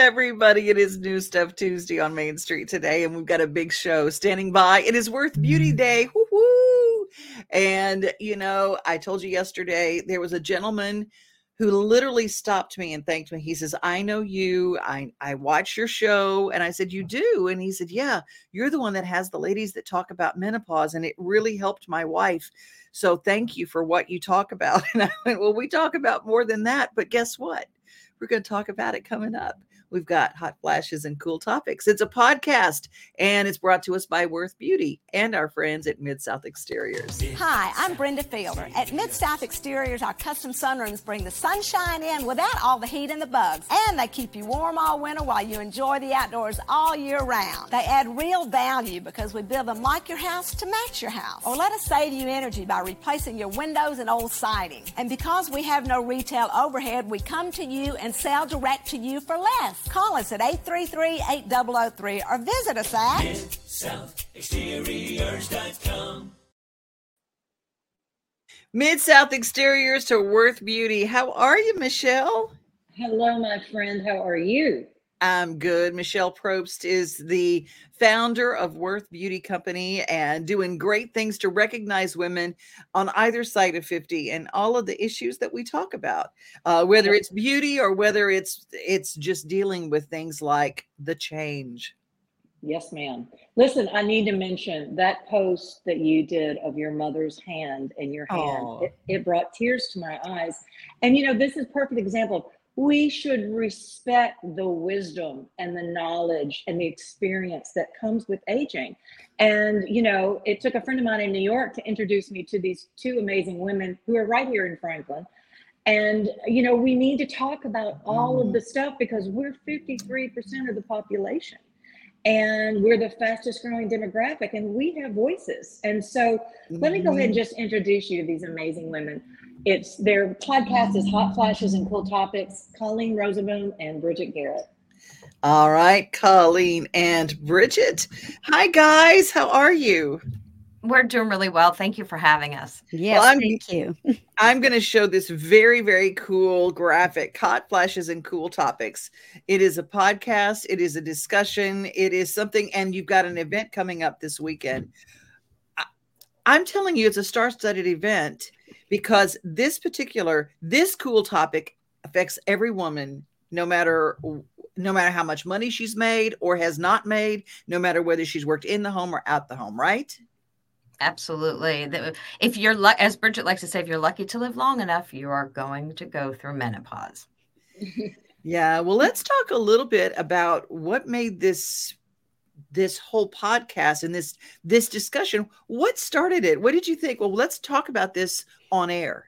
Everybody. It is New Stuff Tuesday on Main Street today, and we've got a big show standing by. It is Worth Beauty mm. Day. Woo-hoo! And, you know, I told you yesterday there was a gentleman who literally stopped me and thanked me. He says, I know you. I, I watch your show. And I said, You do? And he said, Yeah, you're the one that has the ladies that talk about menopause. And it really helped my wife. So thank you for what you talk about. And I went, Well, we talk about more than that. But guess what? We're going to talk about it coming up. We've got hot flashes and cool topics. It's a podcast and it's brought to us by Worth Beauty and our friends at Mid South Exteriors. Hi, I'm Brenda Fielder. At Mid South Exteriors, our custom sunrooms bring the sunshine in without all the heat and the bugs. And they keep you warm all winter while you enjoy the outdoors all year round. They add real value because we build them like your house to match your house. Or let us save you energy by replacing your windows and old siding. And because we have no retail overhead, we come to you and sell direct to you for less. Call us at 833-8003 or visit us at MidSouthExteriors.com. Mid South Exteriors to Worth Beauty. How are you, Michelle? Hello, my friend. How are you? I'm good. Michelle Probst is the founder of Worth Beauty Company and doing great things to recognize women on either side of 50 and all of the issues that we talk about, uh, whether it's beauty or whether it's it's just dealing with things like the change. Yes, ma'am. Listen, I need to mention that post that you did of your mother's hand in your hand. It, it brought tears to my eyes. And you know, this is perfect example. We should respect the wisdom and the knowledge and the experience that comes with aging. And you know, it took a friend of mine in New York to introduce me to these two amazing women who are right here in Franklin. And you know, we need to talk about all of mm. the stuff because we're 53% of the population. And we're the fastest growing demographic and we have voices. And so let me go ahead and mm-hmm. just introduce you to these amazing women it's their podcast is hot flashes and cool topics colleen rosenboom and bridget garrett All right, Colleen and Bridget. Hi, guys. How are you? We're doing really well. Thank you for having us. Yes, I'm- thank you. I'm going to show this very, very cool graphic, hot flashes and cool topics. It is a podcast, it is a discussion, it is something, and you've got an event coming up this weekend. I, I'm telling you, it's a star studded event because this particular, this cool topic affects every woman, no matter. No matter how much money she's made or has not made, no matter whether she's worked in the home or out the home, right? Absolutely. If you're, as Bridget likes to say, if you're lucky to live long enough, you are going to go through menopause. Yeah, well, let's talk a little bit about what made this this whole podcast and this this discussion. What started it? What did you think? Well, let's talk about this on air.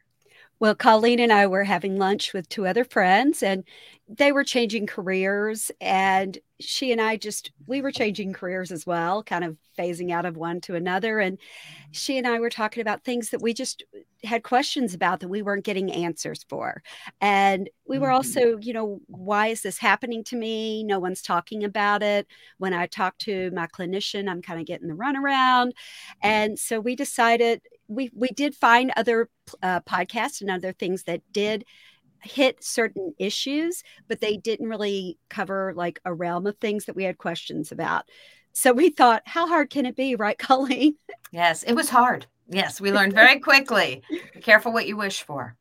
Well, Colleen and I were having lunch with two other friends, and they were changing careers. And she and I just, we were changing careers as well, kind of phasing out of one to another. And she and I were talking about things that we just had questions about that we weren't getting answers for. And we were Mhm. also, you know, why is this happening to me? No one's talking about it. When I talk to my clinician, I'm kind of getting the runaround. And so we decided we we did find other uh, podcasts and other things that did hit certain issues, but they didn't really cover like a realm of things that we had questions about. So we thought, how hard can it be, right, Colleen? Yes, it was hard. Yes, we learned very quickly. Be careful what you wish for.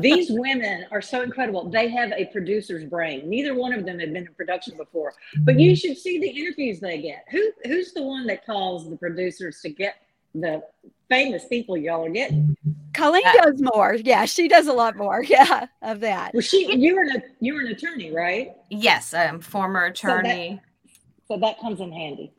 these women are so incredible they have a producer's brain neither one of them had been in production before but you should see the interviews they get who who's the one that calls the producers to get the famous people y'all are getting Colleen Yeah. does more. Yeah, she does a lot more. Yeah, of that. well she you were an you were an attorney right Yes, I'm former So that- attorney. so that comes in handy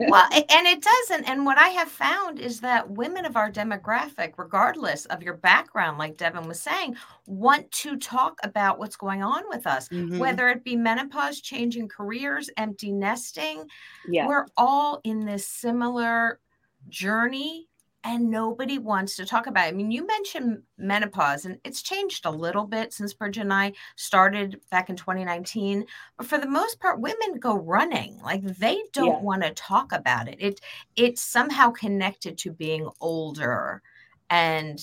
well, and it doesn't. And what I have found is that women of our demographic, regardless of your background, like Devin was saying, want to talk about what's going on with us, Mhm. whether it be menopause, changing careers, empty nesting. yeah We're all in this similar journey and nobody wants to talk about it. I mean, you mentioned menopause and it's changed a little bit since Bridget and I started back in 2019. But for the most part, women go running. Like they don't Yeah. want to talk about it. It it's somehow connected to being older and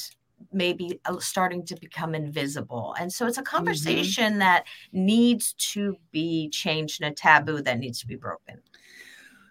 maybe uh, starting to become invisible. And so it's a mm-hmm. conversation mm-hmm. that needs to be changed and a taboo that needs to be broken.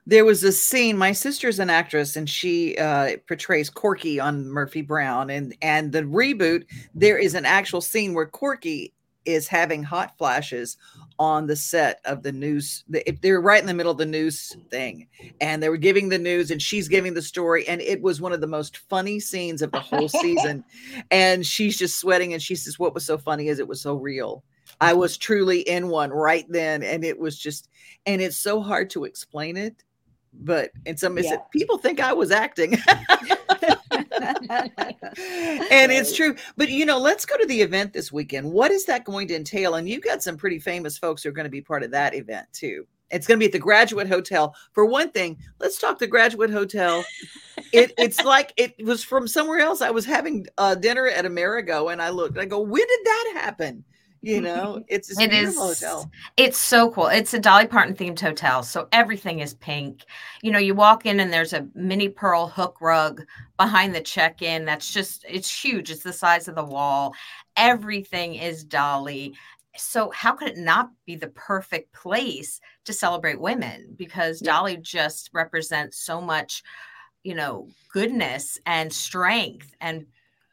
There was a scene. My sister's an actress, and she uh, portrays Corky on Murphy Brown. And and the reboot, there is an actual scene where Corky is having hot flashes on the set of the news. They're right in the middle of the news thing, and they were giving the news, and she's giving the story, and it was one of the most funny scenes of the whole season. and she's just sweating, and she says, "What was so funny is it was so real." I was truly in one right then, and it was just, and it's so hard to explain it, but in some yeah. people think I was acting. and it's true. But you know, let's go to the event this weekend. What is that going to entail? And you've got some pretty famous folks who are going to be part of that event too. It's going to be at the Graduate Hotel. For one thing, let's talk the Graduate Hotel. It, it's like it was from somewhere else. I was having uh, dinner at Amerigo, and I looked. I go, when did that happen? You mm-hmm. know it's it is hotel. it's so cool. It's a dolly parton themed hotel so everything is pink. You know you walk in and there's a Minnie Pearl hook rug behind the check-in that's just it's huge it's the size of the wall. Everything is dolly. So how could it not be the perfect place to celebrate women? Because dolly just represents so much you know goodness and strength and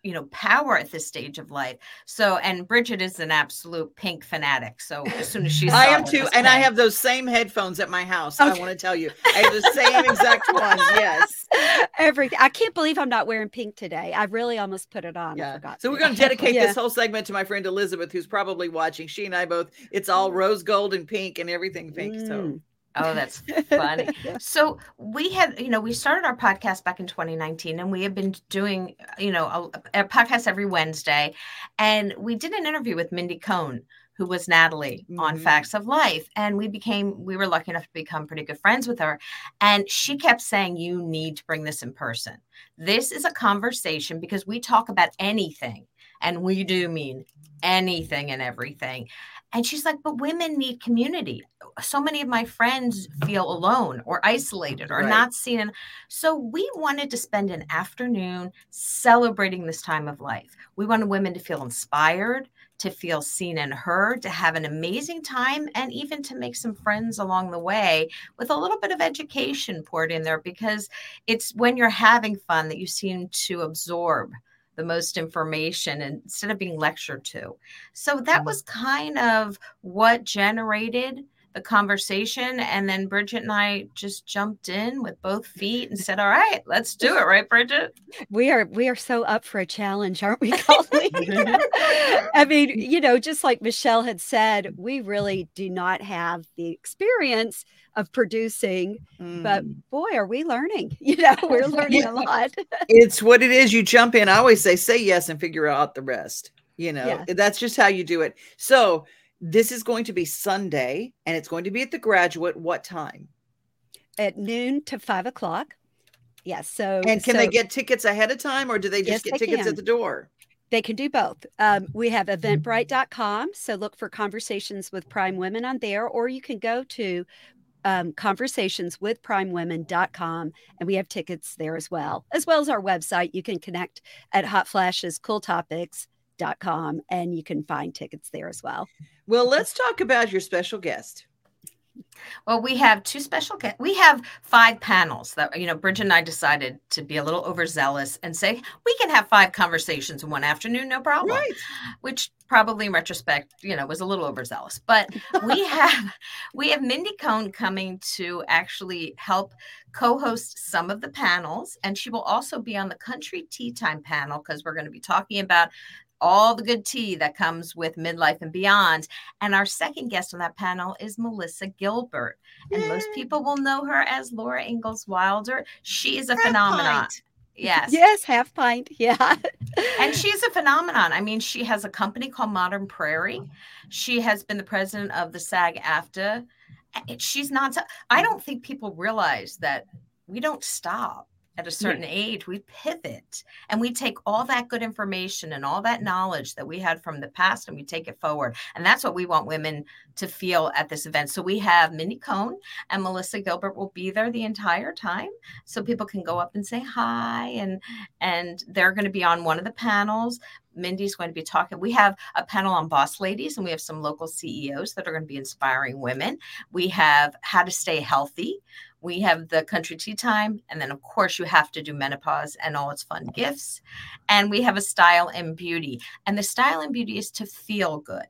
you know power at this stage of life. So and bridget is an absolute pink fanatic so as soon as she's i am too and i have those same headphones at my house okay. i want to tell you. I have the same exact ones yes. Everything i can't believe i'm not wearing pink today. I really almost put it on yeah. so we're going to dedicate yeah. this whole segment to my friend elizabeth who's probably watching. She and i both it's all rose gold and pink and everything pink mm. so Oh, that's funny. so we had, you know, we started our podcast back in 2019 and we have been doing, you know, a, a, podcast every Wednesday. And we did an interview with Mindy Cohn, who was Natalie mm-hmm. on Facts of Life. And we became, we were lucky enough to become pretty good friends with her. And she kept saying, you need to bring this in person. This is a conversation because we talk about anything. And we do mean anything and everything. And she's like, but women need community. So many of my friends feel alone or isolated or right. not seen. So we wanted to spend an afternoon celebrating this time of life. We wanted women to feel inspired, to feel seen and heard, to have an amazing time, and even to make some friends along the way with a little bit of education poured in there because it's when you're having fun that you seem to absorb the most information instead of being lectured to. So that mm-hmm. was kind of what generated the conversation. And then Bridget and I just jumped in with both feet and said, All right, let's do it, right, Bridget? We are we are so up for a challenge, aren't we, Colleen? I mean, you know, just like Michelle had said, we really do not have the experience of producing. Mm. But boy, are we learning. You know, we're learning a lot. it's what it is. You jump in. I always say, say yes and figure out the rest. You know, yeah. that's just how you do it. So this is going to be Sunday and it's going to be at the graduate. What time? At noon to five o'clock. Yes. So and can so, they get tickets ahead of time or do they just yes, get tickets can. at the door? They can do both. Um, we have eventbrite.com. So look for conversations with prime women on there, or you can go to um, conversations with primewomen.com and we have tickets there as well as well as our website you can connect at hot flashes cool topics.com and you can find tickets there as well well let's talk about your special guest well, we have two special guests. We have five panels that, you know, Bridget and I decided to be a little overzealous and say we can have five conversations in one afternoon, no problem. Right. Which probably in retrospect, you know, was a little overzealous. But we have we have Mindy Cohn coming to actually help co-host some of the panels, and she will also be on the Country Tea Time panel because we're going to be talking about all the good tea that comes with midlife and beyond. And our second guest on that panel is Melissa Gilbert. And Yay. most people will know her as Laura Ingalls Wilder. She is a phenomenon. Yes. Yes, half pint. Yeah. and she's a phenomenon. I mean, she has a company called Modern Prairie. She has been the president of the SAG AFTRA. She's not, I don't think people realize that we don't stop at a certain age, we pivot and we take all that good information and all that knowledge that we had from the past and we take it forward. And that's what we want women to feel at this event. So we have Mindy Cohn and Melissa Gilbert will be there the entire time. So people can go up and say hi and and they're going to be on one of the panels. Mindy's going to be talking. We have a panel on boss ladies, and we have some local CEOs that are going to be inspiring women. We have how to stay healthy. We have the country tea time. And then, of course, you have to do menopause and all its fun gifts. And we have a style and beauty. And the style and beauty is to feel good,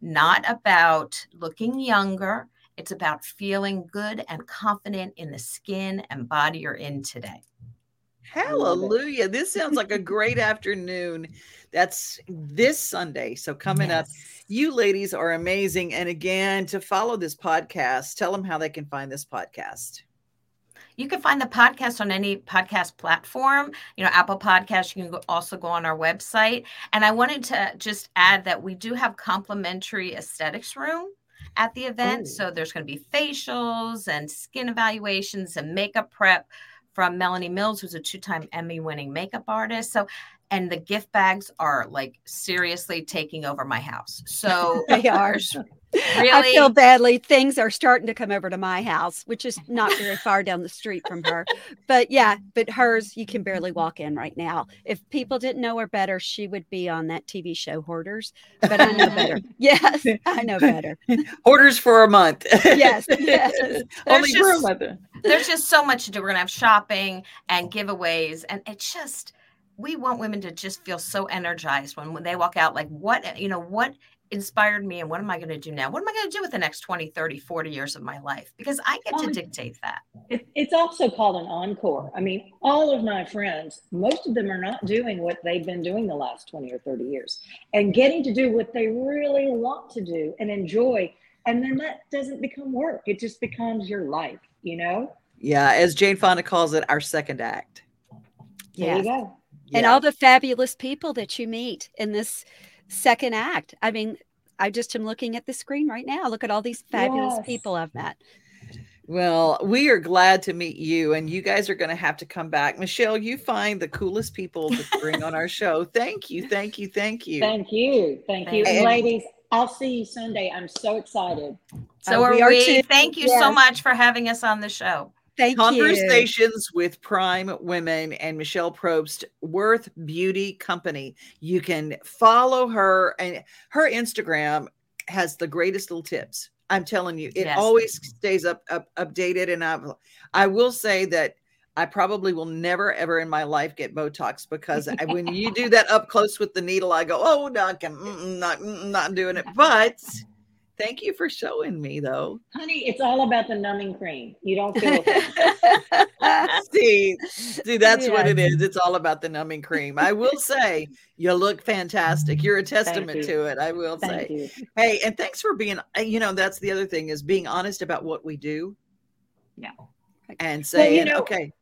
not about looking younger. It's about feeling good and confident in the skin and body you're in today. Hallelujah. This sounds like a great afternoon. That's this Sunday. So coming yes. up, you ladies are amazing. And again, to follow this podcast, tell them how they can find this podcast. You can find the podcast on any podcast platform, you know, Apple Podcast. You can also go on our website. And I wanted to just add that we do have complimentary aesthetics room at the event. Ooh. So there's going to be facials and skin evaluations and makeup prep from Melanie Mills, who's a two time Emmy winning makeup artist. So and the gift bags are like seriously taking over my house. So they are. Really? I feel badly. Things are starting to come over to my house, which is not very far down the street from her. But yeah, but hers, you can barely mm-hmm. walk in right now. If people didn't know her better, she would be on that TV show Hoarders. But I know better. yes, I know better. Hoarders for a month. yes, yes. Only just, for a month. There's just so much to do. We're gonna have shopping and giveaways, and it's just we want women to just feel so energized when, when they walk out like what eh, you know what inspired me and what am i going to do now? What am i going to do with the next 20 30 40 years of my life? Because i get to dictate that. It, it's also called an encore. I mean all of my friends most of them are not doing what they've been doing the last 20 or 30 years and getting to do what they really want to do and enjoy and then that doesn't become work. It just becomes your life you know? Yeah as jane fonda calls it our second act. There you go and all the fabulous people that you meet in this second act. I mean, I just am looking at the screen right now. Look at all these fabulous yes. people I've met. Well, we are glad to meet you, and you guys are going to have to come back. Michelle, you find the coolest people to bring on our show. Thank you, thank you, thank you. Thank you, thank you, and, ladies. I'll see you Sunday. I'm so excited. So uh, are we. Are we. Thank you yes. so much for having us on the show. Thank Conversations you. with Prime Women and Michelle Probst, Worth Beauty Company. You can follow her, and her Instagram has the greatest little tips. I'm telling you, it yes. always stays up, up updated. And I, I will say that I probably will never ever in my life get Botox because when you do that up close with the needle, I go, oh, no, I'm not, not doing it. But Thank you for showing me, though. Honey, it's all about the numbing cream. You don't feel see, see, that's yeah. what it is. It's all about the numbing cream. I will say, you look fantastic. You're a testament to it. I will Thank say. You. Hey, and thanks for being. Uh, you know, that's the other thing is being honest about what we do. Yeah. And saying, well, you know, okay,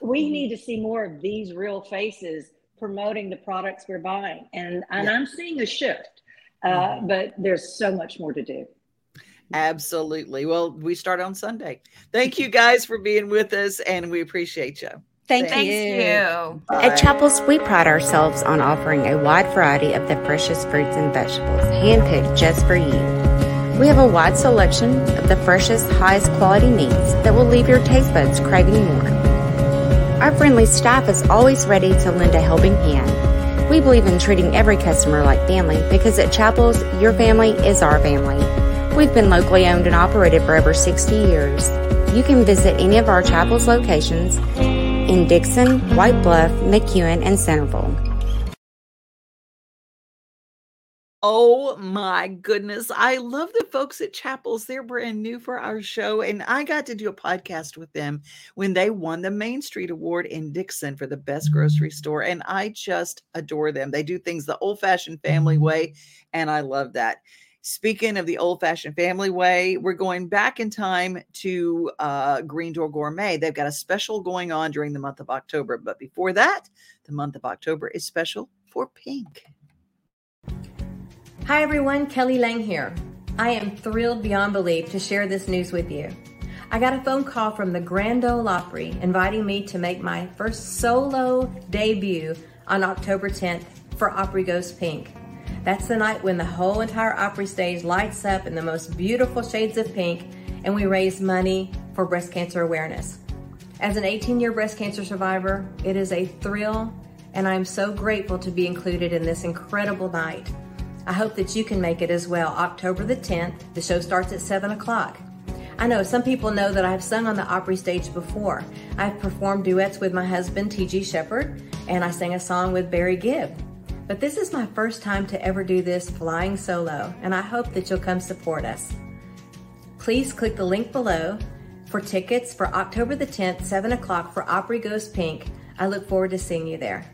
we need to see more of these real faces promoting the products we're buying, and and yeah. I'm seeing a shift. Uh, but there's so much more to do. Absolutely. Well, we start on Sunday. Thank you guys for being with us, and we appreciate you. Thank Thank you. you. At Chappell's, we pride ourselves on offering a wide variety of the freshest fruits and vegetables, handpicked just for you. We have a wide selection of the freshest, highest quality meats that will leave your taste buds craving more. Our friendly staff is always ready to lend a helping hand we believe in treating every customer like family because at Chapels, your family is our family. We've been locally owned and operated for over 60 years. You can visit any of our Chapels locations in Dickson, White Bluff, McEwen, and Centerville. Oh my goodness. I love the folks at Chapels. They're brand new for our show. And I got to do a podcast with them when they won the Main Street Award in Dickson for the best grocery store. And I just adore them. They do things the old fashioned family way. And I love that. Speaking of the old fashioned family way, we're going back in time to uh, Green Door Gourmet. They've got a special going on during the month of October. But before that, the month of October is special for pink. Hi everyone, Kelly Lang here. I am thrilled beyond belief to share this news with you. I got a phone call from the Grand Ole Opry inviting me to make my first solo debut on October 10th for Opry Goes Pink. That's the night when the whole entire Opry stage lights up in the most beautiful shades of pink and we raise money for breast cancer awareness. As an 18 year breast cancer survivor, it is a thrill and I'm so grateful to be included in this incredible night. I hope that you can make it as well. October the 10th, the show starts at 7 o'clock. I know some people know that I've sung on the Opry stage before. I've performed duets with my husband, T.G. Sheppard, and I sang a song with Barry Gibb. But this is my first time to ever do this flying solo, and I hope that you'll come support us. Please click the link below for tickets for October the 10th, 7 o'clock for Opry Goes Pink. I look forward to seeing you there.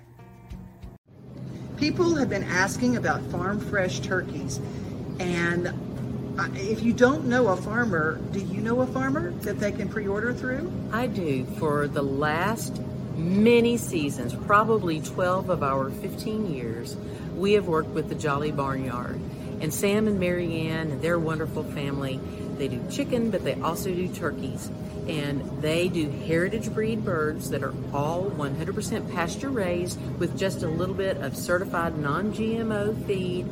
People have been asking about farm fresh turkeys, and if you don't know a farmer, do you know a farmer that they can pre-order through? I do. For the last many seasons, probably 12 of our 15 years, we have worked with the Jolly Barnyard. And Sam and Marianne and their wonderful family, they do chicken, but they also do turkeys. And they do heritage breed birds that are all 100% pasture raised with just a little bit of certified non GMO feed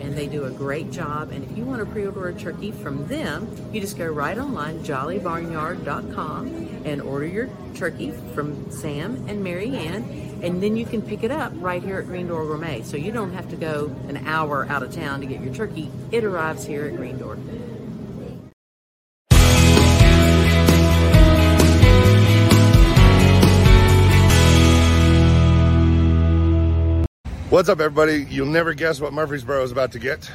and they do a great job. And if you want to pre-order a turkey from them, you just go right online, jollybarnyard.com, and order your turkey from Sam and Mary Ann, and then you can pick it up right here at Green Door Gourmet. So you don't have to go an hour out of town to get your turkey. It arrives here at Green Door. What's up, everybody? You'll never guess what Murfreesboro is about to get.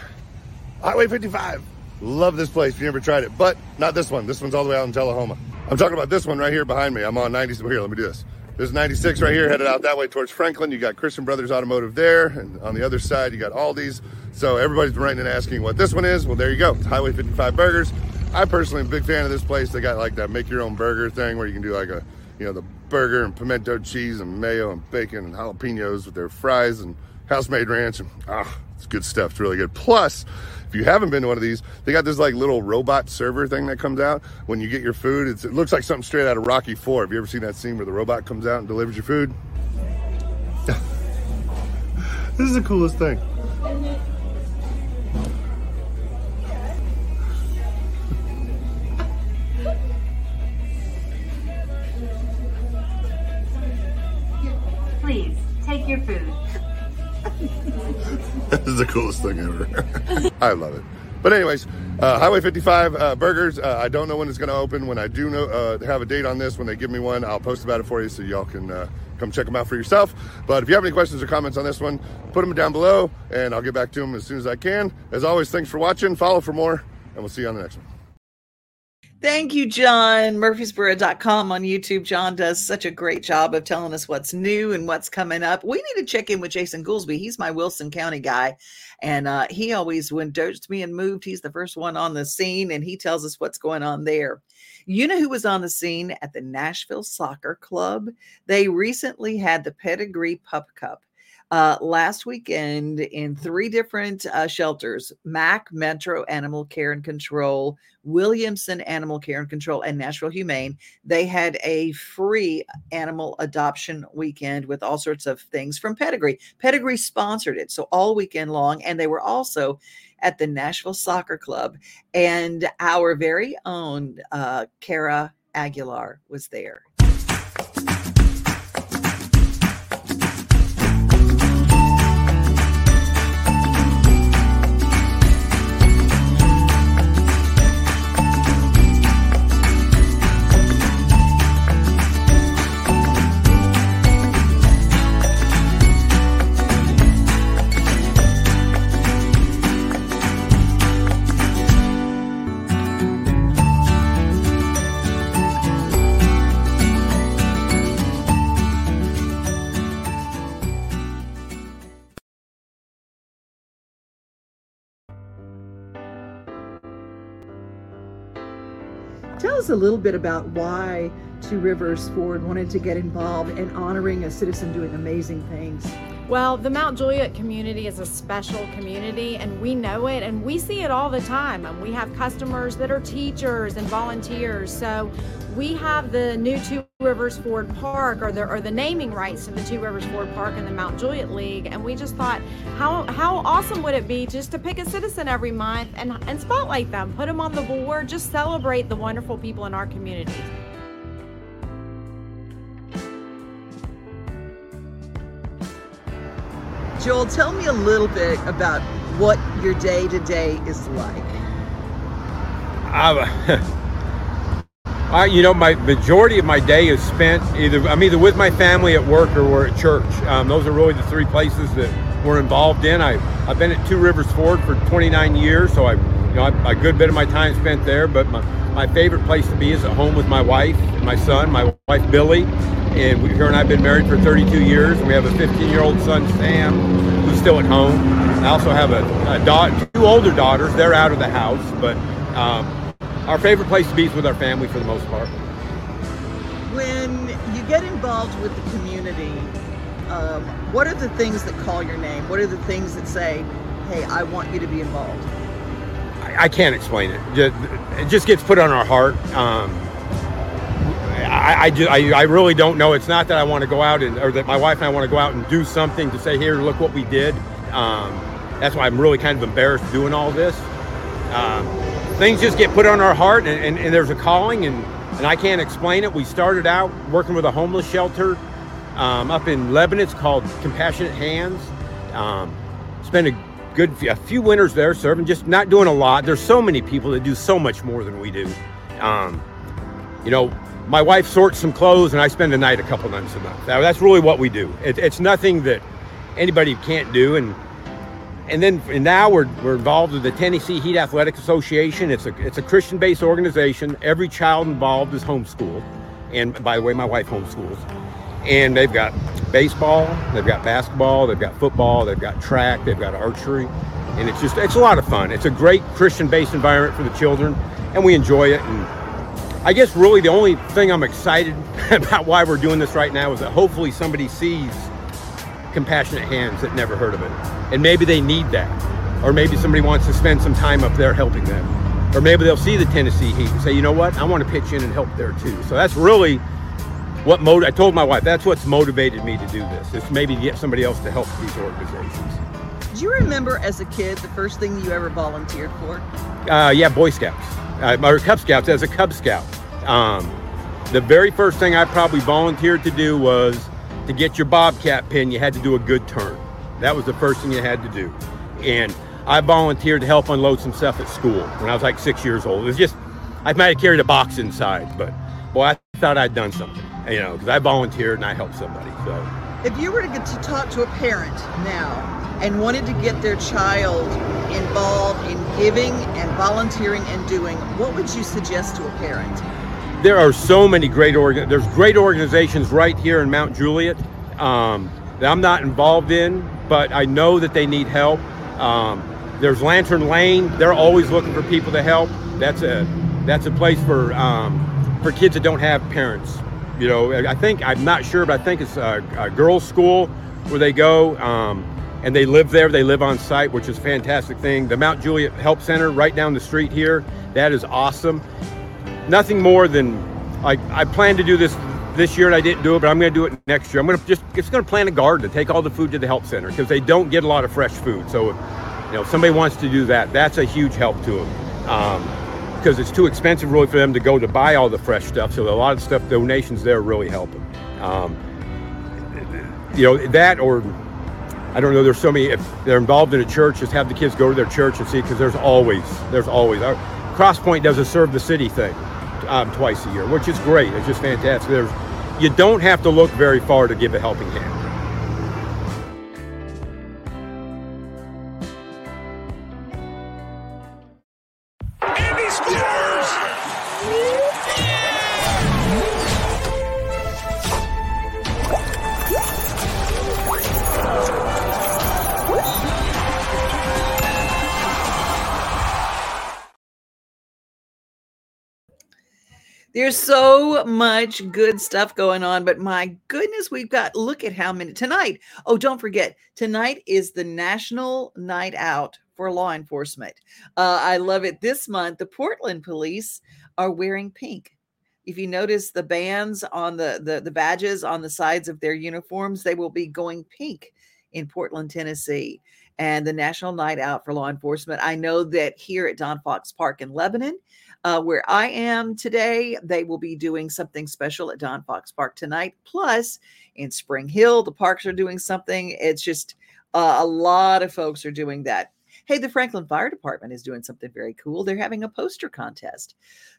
Highway 55. Love this place if you never tried it, but not this one. This one's all the way out in Tullahoma. I'm talking about this one right here behind me. I'm on 90. Here, let me do this. There's 96 right here, headed out that way towards Franklin. You got Christian Brothers Automotive there, and on the other side, you got Aldi's. So everybody's been writing and asking what this one is. Well, there you go. It's Highway 55 Burgers. I personally am a big fan of this place. They got like that make your own burger thing where you can do like a, you know, the burger and pimento cheese and mayo and bacon and jalapenos with their fries and house made ranch. And ah, it's good stuff. It's really good. Plus, if you haven't been to one of these, they got this like little robot server thing that comes out when you get your food. It looks like something straight out of Rocky Four. Have you ever seen that scene where the robot comes out and delivers your food? this is the coolest thing. Please take your food. this is the coolest thing ever. I love it. But anyways, uh, Highway 55 uh, burgers. Uh, I don't know when it's going to open. When I do know uh, have a date on this, when they give me one, I'll post about it for you so y'all can uh, come check them out for yourself. But if you have any questions or comments on this one, put them down below, and I'll get back to them as soon as I can. As always, thanks for watching. Follow for more, and we'll see you on the next one. Thank you, John. Murfreesboro.com on YouTube. John does such a great job of telling us what's new and what's coming up. We need to check in with Jason Goolsby. He's my Wilson County guy. And uh, he always, when Dirt's being moved, he's the first one on the scene and he tells us what's going on there. You know who was on the scene at the Nashville Soccer Club? They recently had the Pedigree Pup Cup uh, last weekend in three different uh, shelters Mac, Metro Animal Care and Control, Williamson Animal Care and Control, and Nashville Humane. They had a free animal adoption weekend with all sorts of things from Pedigree. Pedigree sponsored it, so all weekend long. And they were also at the Nashville Soccer Club. And our very own uh, Kara Aguilar was there. Us a little bit about why Two Rivers Ford wanted to get involved in honoring a citizen doing amazing things. Well, the Mount Juliet community is a special community, and we know it, and we see it all the time. And we have customers that are teachers and volunteers. So we have the new Two Rivers Ford Park, or the or the naming rights to the Two Rivers Ford Park and the Mount Juliet League, and we just thought, how how awesome would it be just to pick a citizen every month and and spotlight them, put them on the board, just celebrate the wonderful people in our community. Joel, tell me a little bit about what your day to day is like. I, I, you know, my majority of my day is spent either I'm either with my family at work or we're at church. Um, those are really the three places that we're involved in. I I've been at Two Rivers Ford for 29 years, so I, you know, I, a good bit of my time spent there. But my my favorite place to be is at home with my wife and my son. My wife Billy and we, her and I have been married for 32 years. We have a 15-year-old son, Sam, who's still at home. I also have a, a daughter, two older daughters. They're out of the house, but um, our favorite place to be is with our family for the most part. When you get involved with the community, um, what are the things that call your name? What are the things that say, "Hey, I want you to be involved"? I, I can't explain it. Just, it just gets put on our heart. Um, I, I, just, I, I, really don't know. It's not that I want to go out and, or that my wife and I want to go out and do something to say, here, look what we did. Um, that's why I'm really kind of embarrassed doing all this. Um, things just get put on our heart, and, and, and, there's a calling, and, and I can't explain it. We started out working with a homeless shelter um, up in Lebanon. It's called Compassionate Hands. Um, spent a good a few winters there serving, just not doing a lot. There's so many people that do so much more than we do. You know, my wife sorts some clothes and I spend a night a couple nights a month. Now, that's really what we do. It, it's nothing that anybody can't do. And and then and now we're, we're involved with the Tennessee Heat Athletic Association. It's a it's a Christian-based organization. Every child involved is homeschooled. And by the way, my wife homeschools. And they've got baseball, they've got basketball, they've got football, they've got track, they've got archery. And it's just it's a lot of fun. It's a great Christian-based environment for the children, and we enjoy it. And I guess really the only thing I'm excited about why we're doing this right now is that hopefully somebody sees compassionate hands that never heard of it. And maybe they need that. Or maybe somebody wants to spend some time up there helping them. Or maybe they'll see the Tennessee Heat and say, you know what, I want to pitch in and help there too. So that's really what mode I told my wife that's what's motivated me to do this. Is maybe to get somebody else to help these organizations. Do you remember as a kid the first thing you ever volunteered for? Uh, yeah, Boy Scouts uh, or Cub Scouts as a Cub Scout. Um, the very first thing I probably volunteered to do was to get your Bobcat pin, you had to do a good turn. That was the first thing you had to do. And I volunteered to help unload some stuff at school when I was like six years old. It was just, I might have carried a box inside, but boy, I thought I'd done something, you know, because I volunteered and I helped somebody. So, if you were to get to talk to a parent now and wanted to get their child involved in giving and volunteering and doing, what would you suggest to a parent? There are so many great organ. There's great organizations right here in Mount Juliet um, that I'm not involved in, but I know that they need help. Um, there's Lantern Lane. They're always looking for people to help. That's a that's a place for um, for kids that don't have parents. You know, I think I'm not sure, but I think it's a, a girls' school where they go. Um, and they live there. They live on site, which is a fantastic thing. The Mount Juliet Help Center right down the street here, that is awesome. Nothing more than like I plan to do this this year and I didn't do it, but I'm going to do it next year. I'm going to just it's going to plant a garden to take all the food to the help center because they don't get a lot of fresh food. So, you know, if somebody wants to do that, that's a huge help to them. Because it's too expensive really for them to go to buy all the fresh stuff. So a lot of stuff donations there really help them. Um, you know that or I don't know. There's so many. If they're involved in a church, just have the kids go to their church and see because there's always, there's always. Our, Crosspoint does a serve the city thing um, twice a year, which is great. It's just fantastic. There's, you don't have to look very far to give a helping hand. There's so much good stuff going on, but my goodness, we've got look at how many tonight. Oh, don't forget, tonight is the National Night Out for Law Enforcement. Uh, I love it. This month, the Portland police are wearing pink. If you notice the bands on the, the the badges on the sides of their uniforms, they will be going pink in Portland, Tennessee and the National Night Out for Law Enforcement. I know that here at Don Fox Park in Lebanon, uh, where I am today, they will be doing something special at Don Fox Park tonight. Plus, in Spring Hill, the parks are doing something. It's just uh, a lot of folks are doing that. Hey, the Franklin Fire Department is doing something very cool. They're having a poster contest.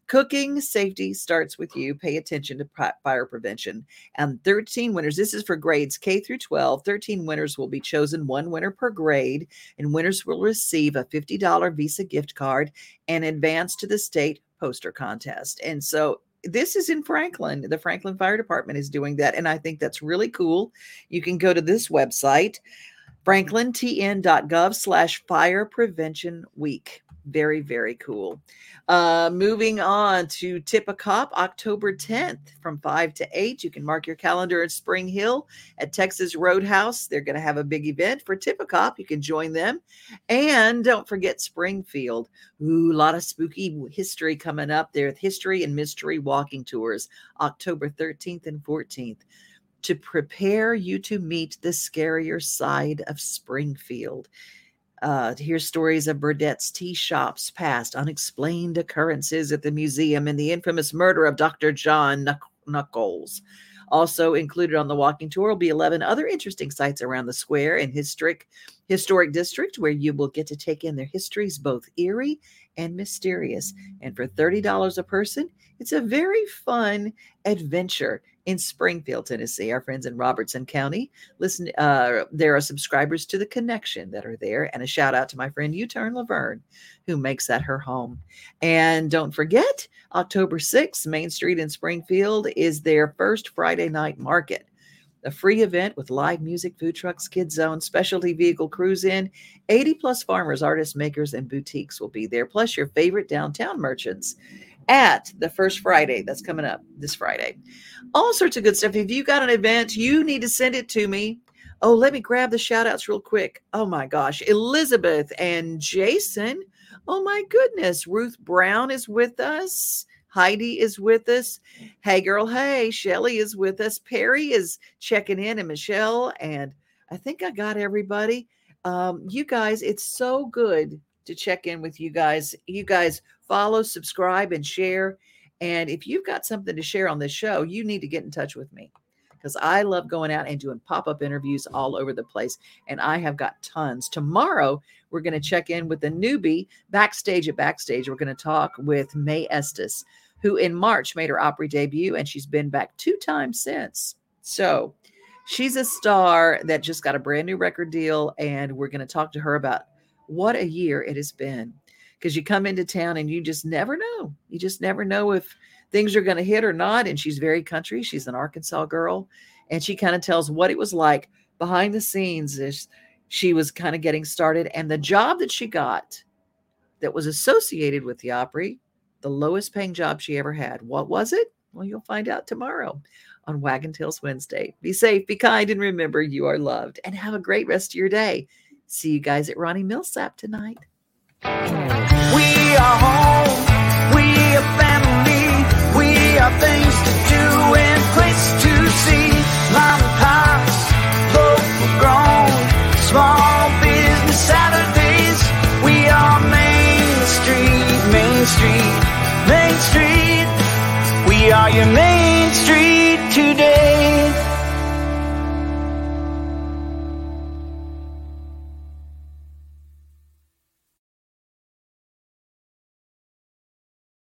Cooking safety starts with you. Pay attention to fire prevention. And 13 winners, this is for grades K through 12. 13 winners will be chosen, one winner per grade, and winners will receive a $50 Visa gift card and advance to the state poster contest. And so this is in Franklin. The Franklin Fire Department is doing that. And I think that's really cool. You can go to this website franklintn.gov slash fire prevention week. Very, very cool. Uh, moving on to Tip a Cop, October 10th from 5 to 8. You can mark your calendar at Spring Hill at Texas Roadhouse. They're going to have a big event for Tip a Cop. You can join them. And don't forget Springfield. Ooh, a lot of spooky history coming up there. History and mystery walking tours, October 13th and 14th to prepare you to meet the scarier side of Springfield. Uh, to hear stories of Burdett's tea shops past, unexplained occurrences at the museum, and the infamous murder of Dr. John Knuckles. Also included on the walking tour will be 11 other interesting sites around the square and historic historic district where you will get to take in their histories both eerie and mysterious. And for $30 a person, it's a very fun adventure in Springfield, Tennessee. Our friends in Robertson County. Listen, uh, there are subscribers to the connection that are there, and a shout out to my friend U-Turn Laverne, who makes that her home. And don't forget, October 6th, Main Street in Springfield is their first Friday night market. A free event with live music, food trucks, kids zone, specialty vehicle cruise in. 80 plus farmers, artists, makers, and boutiques will be there, plus your favorite downtown merchants at the first Friday that's coming up this Friday. All sorts of good stuff. If you got an event, you need to send it to me. Oh, let me grab the shout outs real quick. Oh my gosh. Elizabeth and Jason. Oh my goodness. Ruth Brown is with us. Heidi is with us. Hey, girl. Hey, Shelly is with us. Perry is checking in, and Michelle. And I think I got everybody. Um, you guys, it's so good to check in with you guys. You guys follow, subscribe, and share. And if you've got something to share on this show, you need to get in touch with me because I love going out and doing pop up interviews all over the place. And I have got tons. Tomorrow, we're going to check in with the newbie backstage at Backstage. We're going to talk with Mae Estes, who in March made her Opry debut, and she's been back two times since. So she's a star that just got a brand new record deal. And we're going to talk to her about what a year it has been because you come into town and you just never know. You just never know if things are going to hit or not. And she's very country. She's an Arkansas girl. And she kind of tells what it was like behind the scenes as she was kind of getting started. And the job that she got that was associated with the Opry, the lowest paying job she ever had. What was it? Well, you'll find out tomorrow on Wagon Tails Wednesday. Be safe, be kind, and remember you are loved. And have a great rest of your day. See you guys at Ronnie Milsap tonight. We are home. We are family. We are things to do and place to see. Mom and pops, both grown. Small business Saturdays. We are Main Street, Main Street, Main Street. We are your Main Street today.